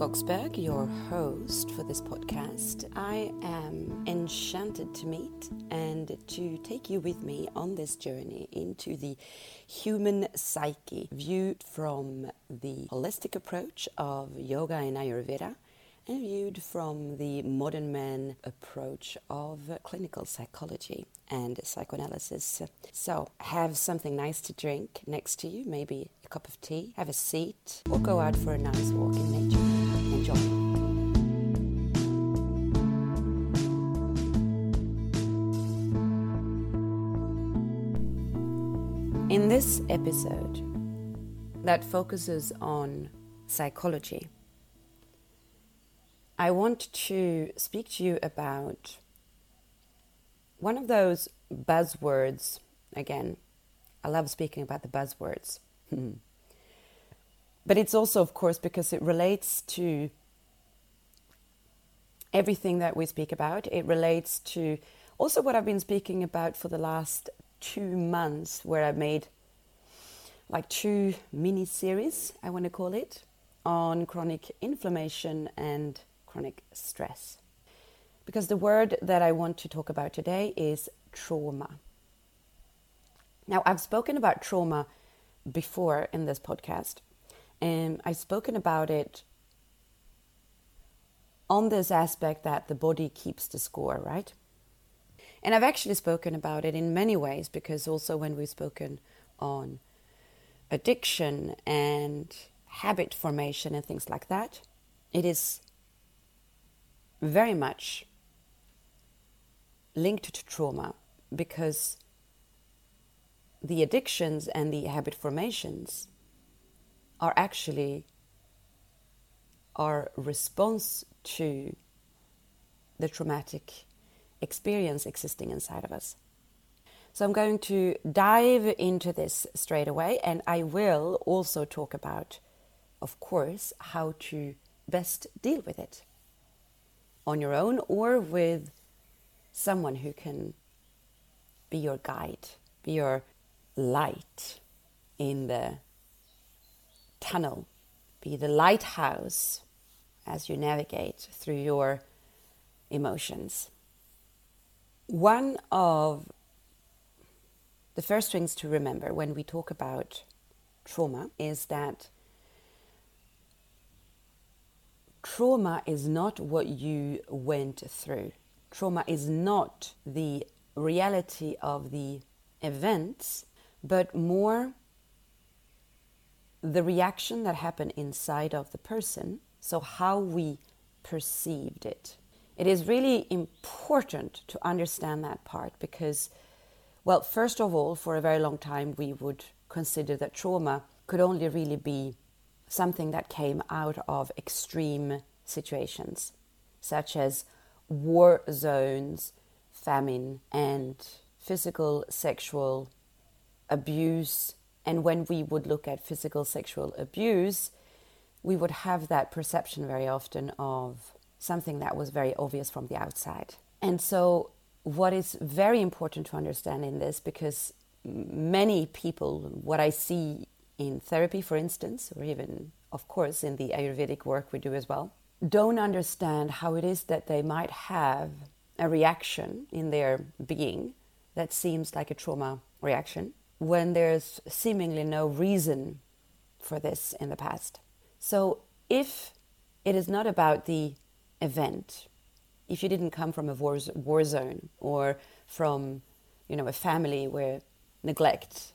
Charlotte your host for this podcast. I am enchanted to meet and to take you with me on this journey into the human psyche, viewed from the holistic approach of yoga and Ayurveda and viewed from the modern man approach of clinical psychology and psychoanalysis. So, have something nice to drink next to you, maybe a cup of tea, have a seat, or go out for a nice walk in nature. Enjoy. In this episode that focuses on psychology, I want to speak to you about one of those buzzwords. Again, I love speaking about the buzzwords. but it's also, of course, because it relates to everything that we speak about. It relates to also what I've been speaking about for the last two months, where I made like two mini series, I want to call it, on chronic inflammation and chronic stress. Because the word that I want to talk about today is trauma. Now, I've spoken about trauma before in this podcast, and I've spoken about it on this aspect that the body keeps the score, right? And I've actually spoken about it in many ways because also when we've spoken on addiction and habit formation and things like that, it is very much linked to trauma because the addictions and the habit formations are actually our response to the traumatic experience existing inside of us. So I'm going to dive into this straight away, and I will also talk about, of course, how to best deal with it on your own or with someone who can be your guide, be your light in the tunnel, be the lighthouse as you navigate through your emotions. One of the first things to remember when we talk about trauma is that trauma is not what you went through. Trauma is not the reality of the events, but more the reaction that happened inside of the person. So, how we perceived it. It is really important to understand that part because, well, first of all, for a very long time, we would consider that trauma could only really be something that came out of extreme situations, such as war zones, famine, and physical sexual abuse. And when we would look at physical sexual abuse, we would have that perception very often of something that was very obvious from the outside. And so, what is very important to understand in this, because many people, what I see in therapy, for instance, or even, of course, in the Ayurvedic work we do as well, don't understand how it is that they might have a reaction in their being that seems like a trauma reaction when there's seemingly no reason for this in the past. So, if it is not about the event, if you didn't come from a war, war zone or from you know a family where neglect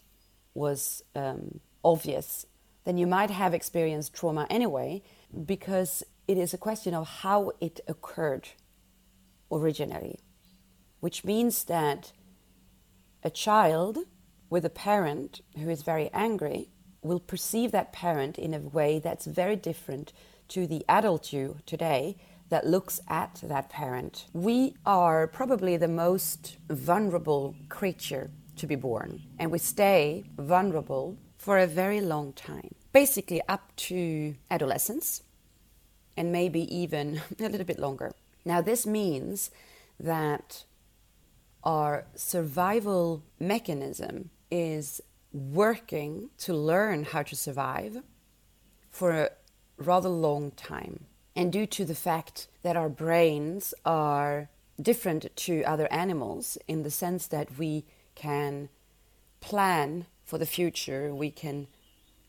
was um, obvious, then you might have experienced trauma anyway, because it is a question of how it occurred originally, which means that a child with a parent who is very angry will perceive that parent in a way that's very different to the adult you today that looks at that parent. We are probably the most vulnerable creature to be born, and we stay vulnerable for a very long time, basically up to adolescence, and maybe even a little bit longer. Now, this means that our survival mechanism is working to learn how to survive for a rather long time. And due to the fact that our brains are different to other animals in the sense that we can plan for the future, we can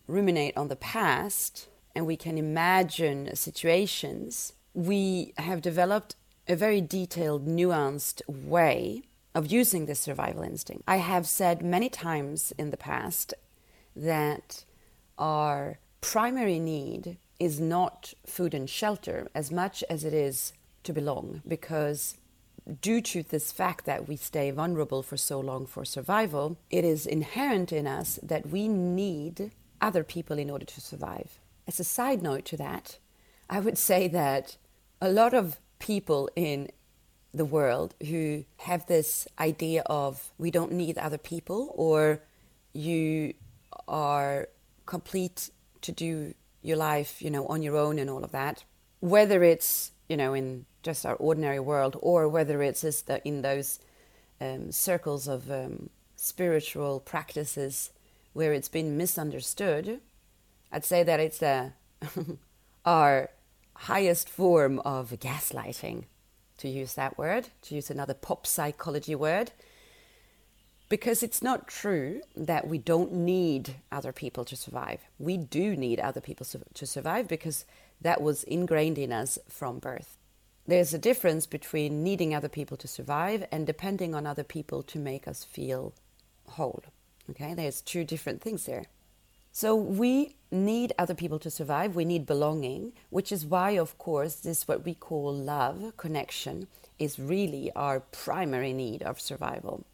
ruminate on the past, and we can imagine situations, we have developed a very detailed, nuanced way of using this survival instinct. I have said many times in the past that our primary need is not food and shelter as much as it is to belong because due to this fact that we stay vulnerable for so long for survival, it is inherent in us that we need other people in order to survive. As a side note to that, I would say that a lot of people in the world who have this idea of we don't need other people or you are complete to do your life, you know, on your own and all of that. Whether it's, you know, in just our ordinary world or whether it's just in those um, circles of um, spiritual practices where it's been misunderstood, I'd say that it's a, our highest form of gaslighting, to use that word, to use another pop psychology word, because it's not true that we don't need other people to survive. We do need other people to survive because that was ingrained in us from birth. There's a difference between needing other people to survive and depending on other people to make us feel whole. Okay, there's two different things there. So we need other people to survive. We need belonging, which is why, of course, this what we call love, connection, is really our primary need of survival.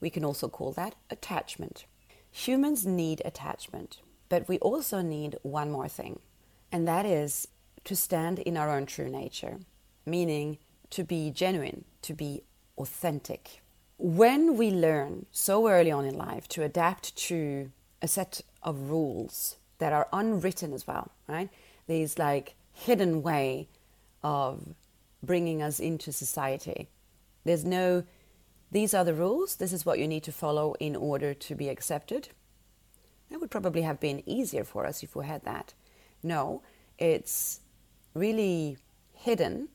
We can also call that attachment. Humans need attachment, but we also need one more thing, and that is to stand in our own true nature, meaning to be genuine, to be authentic when we learn so early on in life to adapt to a set of rules that are unwritten as well, right? These like hidden way of bringing us into society. There's no, these are the rules, this is what you need to follow in order to be accepted. That would probably have been easier for us if we had that. No, it's really hidden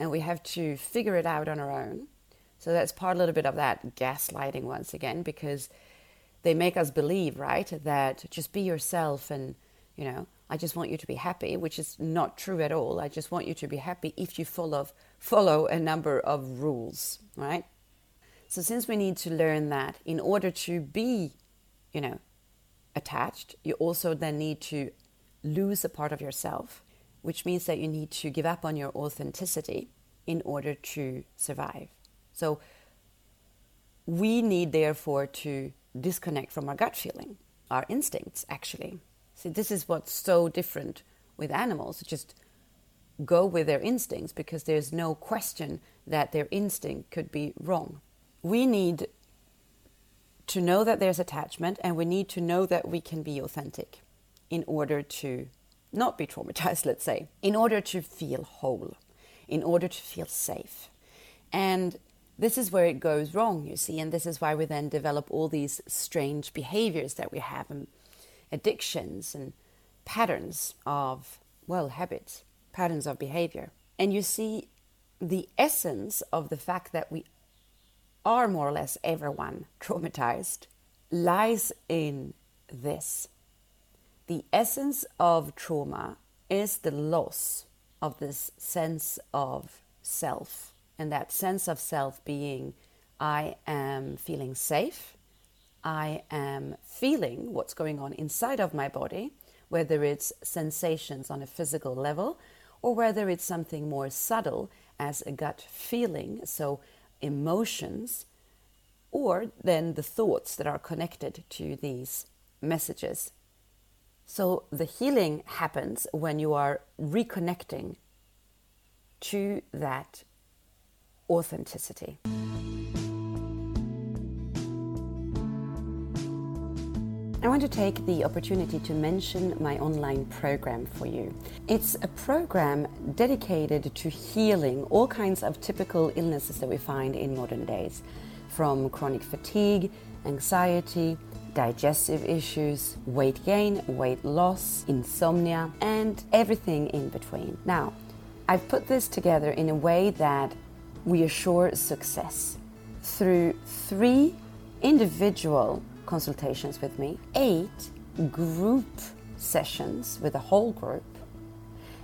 and we have to figure it out on our own. So that's part a little bit of that gaslighting once again, because they make us believe, right, that just be yourself and, you know, I just want you to be happy, which is not true at all. I just want you to be happy if you follow follow a number of rules, right? So since we need to learn that in order to be, you know, attached, you also then need to lose a part of yourself, which means that you need to give up on your authenticity in order to survive. So we need, therefore, to disconnect from our gut feeling, our instincts, actually. See, this is what's so different with animals. Just go with their instincts because there's no question that their instinct could be wrong. We need to know that there's attachment and we need to know that we can be authentic in order to not be traumatized, let's say, in order to feel whole, in order to feel safe. And this is where it goes wrong, you see, and this is why we then develop all these strange behaviors that we have and addictions and patterns of, well, habits, patterns of behavior. And you see, the essence of the fact that we are more or less everyone traumatized lies in this. The essence of trauma is the loss of this sense of self and that sense of self being I am feeling safe, I am feeling what's going on inside of my body, whether it's sensations on a physical level or whether it's something more subtle as a gut feeling, so emotions, or then the thoughts that are connected to these messages. So the healing happens when you are reconnecting to that authenticity. I want to take the opportunity to mention my online program for you. It's a program dedicated to healing all kinds of typical illnesses that we find in modern days, from chronic fatigue, anxiety, digestive issues, weight gain, weight loss, insomnia, and everything in between. Now, I've put this together in a way that we assure success through three individual consultations with me, eight group sessions with a whole group,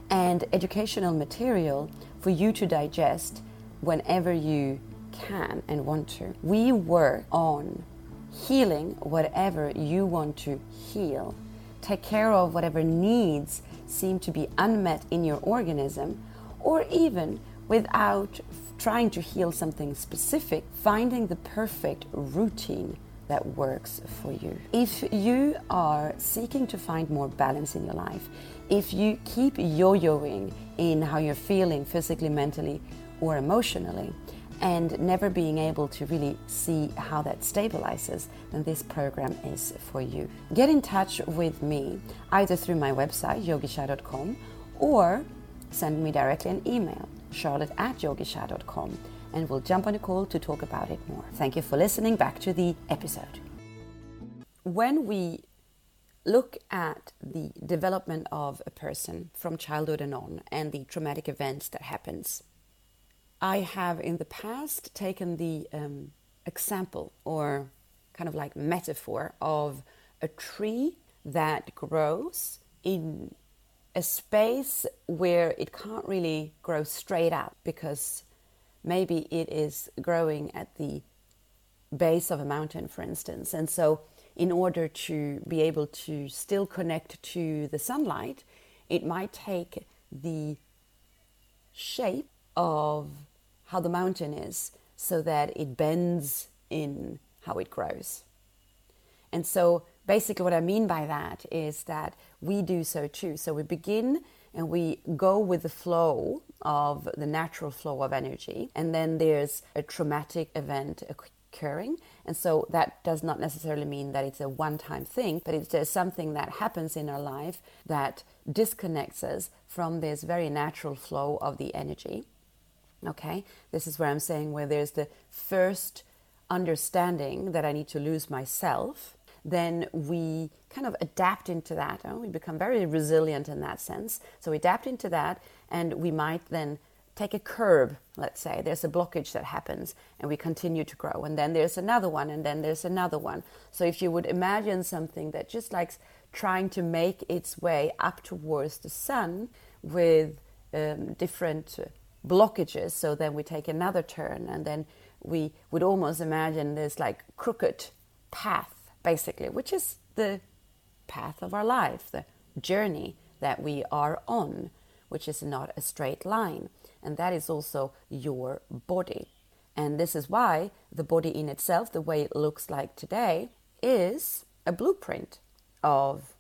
and educational material for you to digest whenever you can and want to. We work on healing whatever you want to heal. Take care of whatever needs seem to be unmet in your organism, or even without trying to heal something specific, finding the perfect routine that works for you. If you are seeking to find more balance in your life, if you keep yo yoing in how you're feeling physically, mentally, or emotionally, and never being able to really see how that stabilizes, then this program is for you. Get in touch with me either through my website, yogisha.com, or send me directly an email, charlotte at yogisha.com, and we'll jump on a call to talk about it more. Thank you for listening. Back to the episode. When we look at the development of a person from childhood and on and the traumatic events that happens I have in the past taken the um, example or kind of like metaphor of a tree that grows in a space where it can't really grow straight up because maybe it is growing at the base of a mountain, for instance. And so, in order to be able to still connect to the sunlight, it might take the shape of how the mountain is so that it bends in how it grows. And so basically, what I mean by that is that we do so too. So we begin and we go with the flow of the natural flow of energy, and then there's a traumatic event occurring. And so that does not necessarily mean that it's a one time thing, but it's something that happens in our life that disconnects us from this very natural flow of the energy. Okay, this is where I'm saying where there's the first understanding that I need to lose myself, then we kind of adapt into that. Oh, we become very resilient in that sense. So we adapt into that, and we might then take a curb, let's say. There's a blockage that happens, and we continue to grow. And then there's another one, and then there's another one. So if you would imagine something that just like trying to make its way up towards the sun with um, different blockages. So then we take another turn, and then we would almost imagine this like crooked path, basically, which is the path of our life, the journey that we are on, which is not a straight line. And that is also your body. And this is why the body in itself, the way it looks like today, is a blueprint of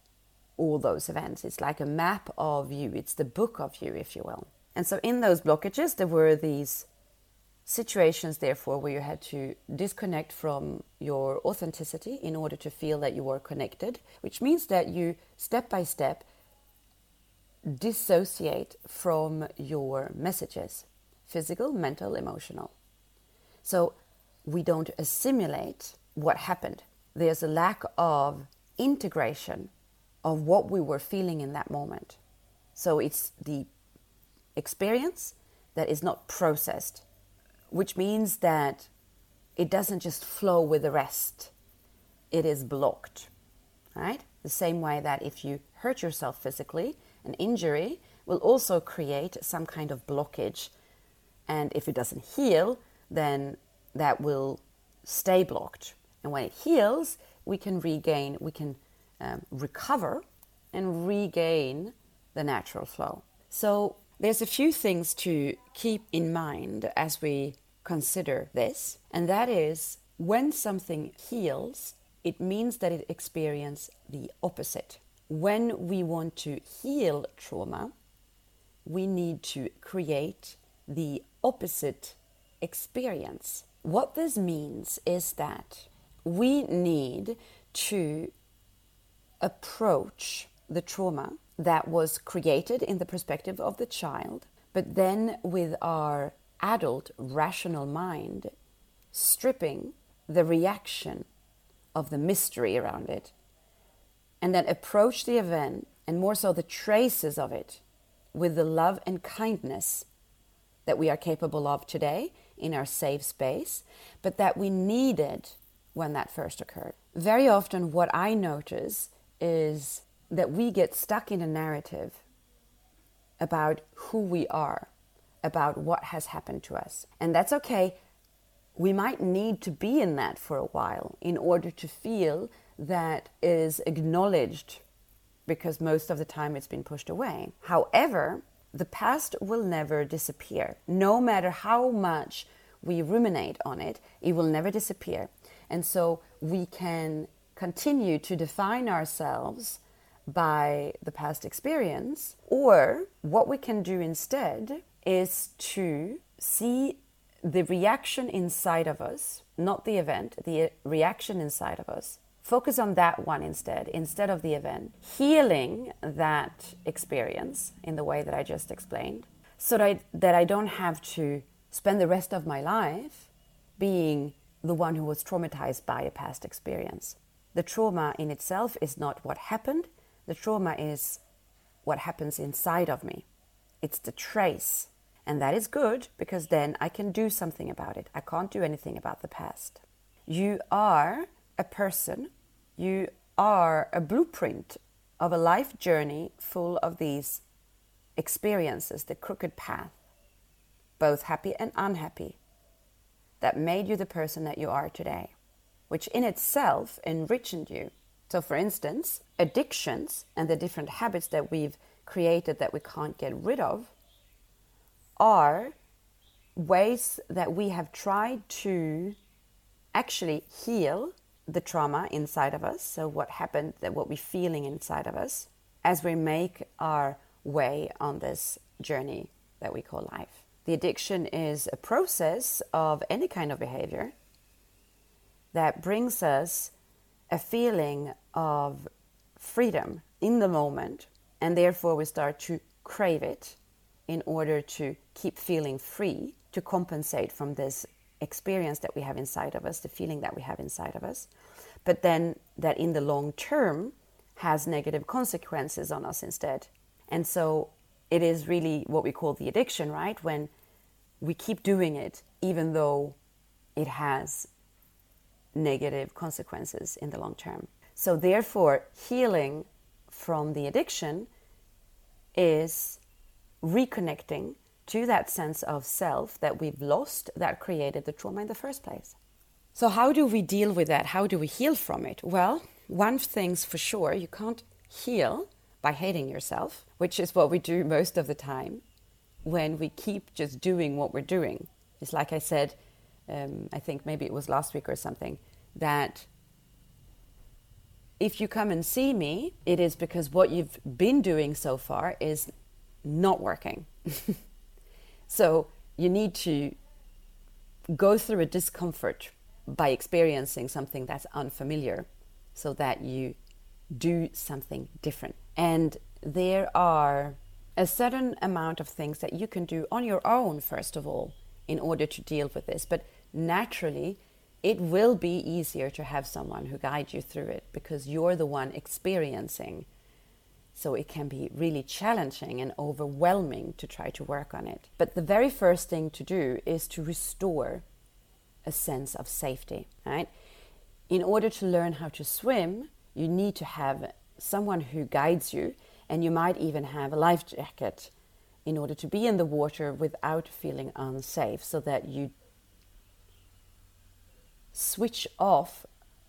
all those events. It's like a map of you, it's the book of you, if you will. And so, in those blockages, there were these situations, therefore, where you had to disconnect from your authenticity in order to feel that you were connected, which means that you step by step dissociate from your messages physical, mental, emotional. So, we don't assimilate what happened. There's a lack of integration of what we were feeling in that moment. So, it's the experience that is not processed, which means that it doesn't just flow with the rest, it is blocked. Right? The same way that if you hurt yourself physically, an injury will also create some kind of blockage. And if it doesn't heal, then that will stay blocked. And when it heals, we can regain, we can um, recover and regain the natural flow. So there's a few things to keep in mind as we consider this, and that is when something heals, it means that it experiences the opposite. When we want to heal trauma, we need to create the opposite experience. What this means is that we need to approach the trauma that was created in the perspective of the child, but then with our adult rational mind stripping the reaction of the mystery around it, and then approach the event and more so the traces of it with the love and kindness that we are capable of today in our safe space, but that we needed when that first occurred. Very often, what I notice is that we get stuck in a narrative about who we are, about what has happened to us. And that's okay. We might need to be in that for a while in order to feel that is acknowledged because most of the time it's been pushed away. However, the past will never disappear. No matter how much we ruminate on it, it will never disappear. And so we can continue to define ourselves by the past experience, or what we can do instead is to see the reaction inside of us, not the event, the uh, reaction inside of us. Focus on that one instead, instead of the event. Healing that experience in the way that I just explained, so that I, that I don't have to spend the rest of my life being the one who was traumatized by a past experience. The trauma in itself is not what happened, the trauma is what happens inside of me. It's the trace. And that is good because then I can do something about it. I can't do anything about the past. You are a person, you are a blueprint of a life journey full of these experiences, the crooked path, both happy and unhappy, that made you the person that you are today, which in itself enriched you. So, for instance, addictions and the different habits that we've created that we can't get rid of are ways that we have tried to actually heal the trauma inside of us. So, what happened, that what we're feeling inside of us, as we make our way on this journey that we call life. The addiction is a process of any kind of behavior that brings us a feeling of freedom in the moment, and therefore we start to crave it in order to keep feeling free to compensate from this experience that we have inside of us, the feeling that we have inside of us, but then that in the long term has negative consequences on us instead. And so it is really what we call the addiction, right? When we keep doing it, even though it has negative consequences in the long term. So, therefore, healing from the addiction is reconnecting to that sense of self that we've lost that created the trauma in the first place. So, how do we deal with that? How do we heal from it? Well, one thing's for sure you can't heal by hating yourself, which is what we do most of the time when we keep just doing what we're doing. It's like I said, um, I think maybe it was last week or something, that if you come and see me, it is because what you've been doing so far is not working. so you need to go through a discomfort by experiencing something that's unfamiliar so that you do something different. And there are a certain amount of things that you can do on your own, first of all, in order to deal with this. But naturally, it will be easier to have someone who guides you through it because you're the one experiencing. So it can be really challenging and overwhelming to try to work on it. But the very first thing to do is to restore a sense of safety, right? In order to learn how to swim, you need to have someone who guides you and you might even have a life jacket in order to be in the water without feeling unsafe so that you switch off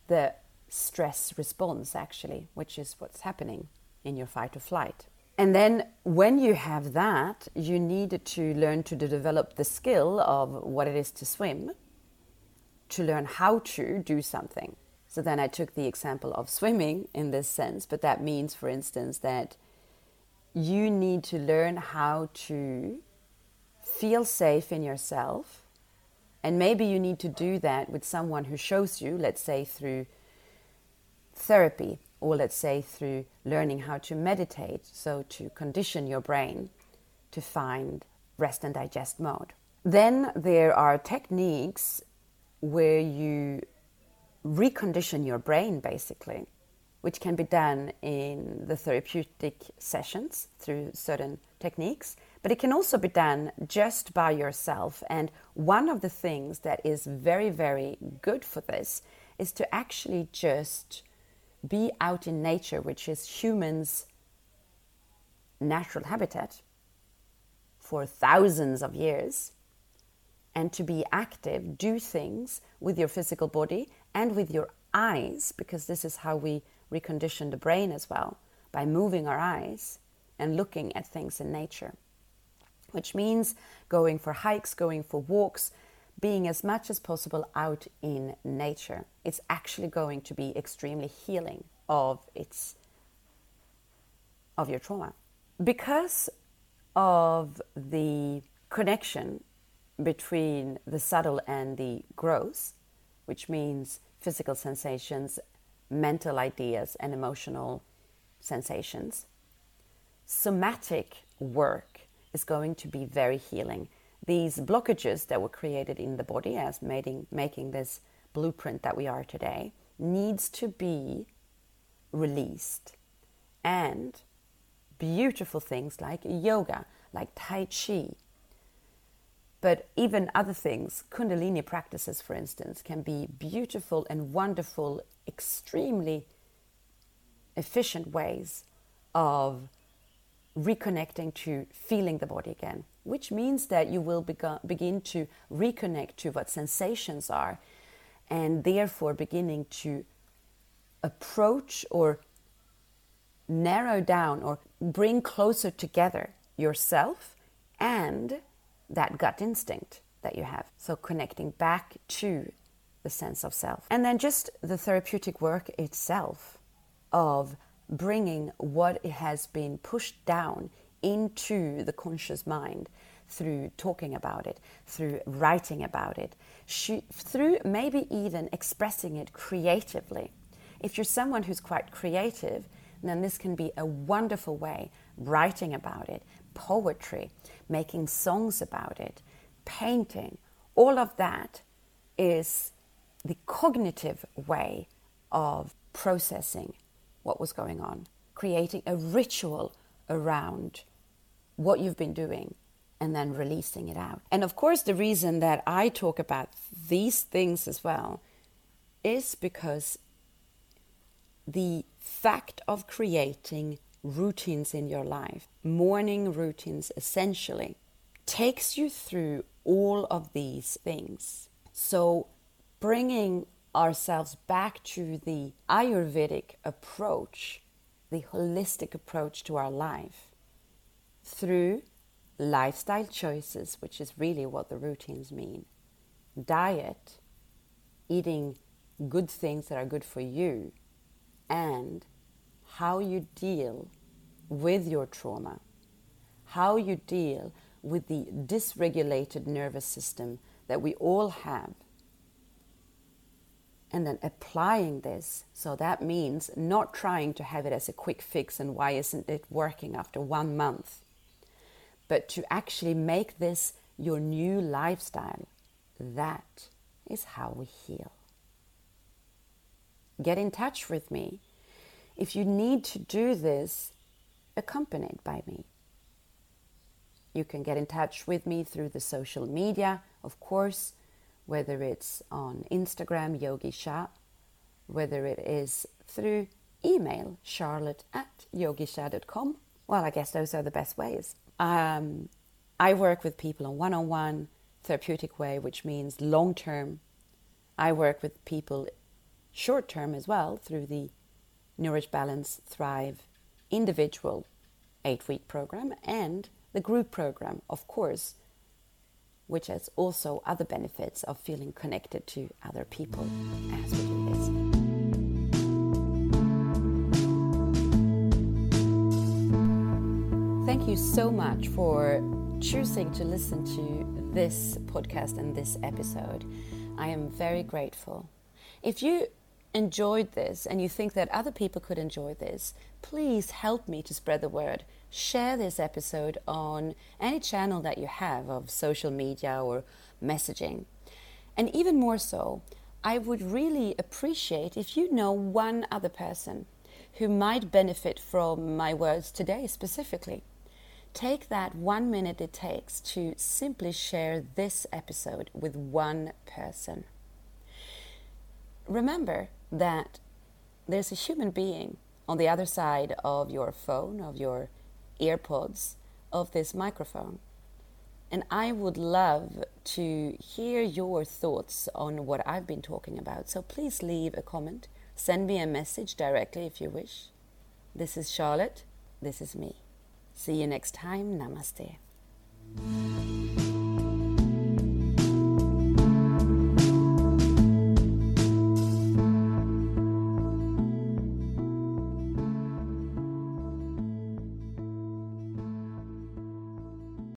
the stress response actually which is what's happening in your fight or flight. And then when you have that you need to learn to develop the skill of what it is to swim to learn how to do something. So then i took the example of swimming in this sense but that means for instance that you need to learn how to feel safe in yourself. And maybe you need to do that with someone who shows you, let's say through therapy, or let's say through learning how to meditate, so to condition your brain to find rest and digest mode. Then there are techniques where you recondition your brain basically, which can be done in the therapeutic sessions through certain techniques, but it can also be done just by yourself. And one of the things that is very, very good for this is to actually just be out in nature, which is humans' natural habitat for thousands of years and to be active, do things with your physical body and with your eyes, because this is how we recondition the brain as well by moving our eyes and looking at things in nature, which means going for hikes, going for walks, being as much as possible out in nature. It's actually going to be extremely healing of its of your trauma. Because of the connection between the subtle and the gross, which means physical sensations, mental ideas, and emotional sensations. Somatic work is going to be very healing. These blockages that were created in the body as making, making this blueprint that we are today needs to be released. And beautiful things like yoga, like Tai Chi, but even other things, Kundalini practices, for instance, can be beautiful and wonderful, extremely efficient ways of reconnecting to feeling the body again, which means that you will begin to reconnect to what sensations are and therefore beginning to approach or narrow down or bring closer together yourself and that gut instinct that you have. So connecting back to the sense of self. And then just the therapeutic work itself of bringing what has been pushed down into the conscious mind through talking about it, through writing about it, through maybe even expressing it creatively. If you're someone who's quite creative, then this can be a wonderful way writing about it, poetry, making songs about it, painting, all of that is the cognitive way of processing what was going on, creating a ritual around what you've been doing and then releasing it out. And of course, the reason that I talk about these things as well is because the fact of creating routines in your life, morning routines essentially, takes you through all of these things. So, bringing ourselves back to the Ayurvedic approach, the holistic approach to our life, through lifestyle choices, which is really what the routines mean, diet, eating good things that are good for you, and how you deal with your trauma, how you deal with the dysregulated nervous system that we all have. And then applying this. So that means not trying to have it as a quick fix and why isn't it working after one month, but to actually make this your new lifestyle. That is how we heal. Get in touch with me if you need to do this accompanied by me. You can get in touch with me through the social media, of course, whether it's on Instagram, Yogi Shah, whether it is through email, charlotte at yogishah.com. Well, I guess those are the best ways. Um, I work with people on one on one therapeutic way, which means long term. I work with people short term as well through the Nourish Balance Thrive individual eight week program and the group program, of course, which has also other benefits of feeling connected to other people as we do this. Thank you so much for choosing to listen to this podcast and this episode. I am very grateful. If you enjoyed this and you think that other people could enjoy this, please help me to spread the word. Share this episode on any channel that you have of social media or messaging. And even more so, I would really appreciate if you know one other person who might benefit from my words today specifically. Take that one minute it takes to simply share this episode with one person. Remember that there's a human being on the other side of your phone, of your earpods, of this microphone. And I would love to hear your thoughts on what I've been talking about. So please leave a comment. Send me a message directly if you wish. This is Charlotte. This is me. See you next time. Namaste.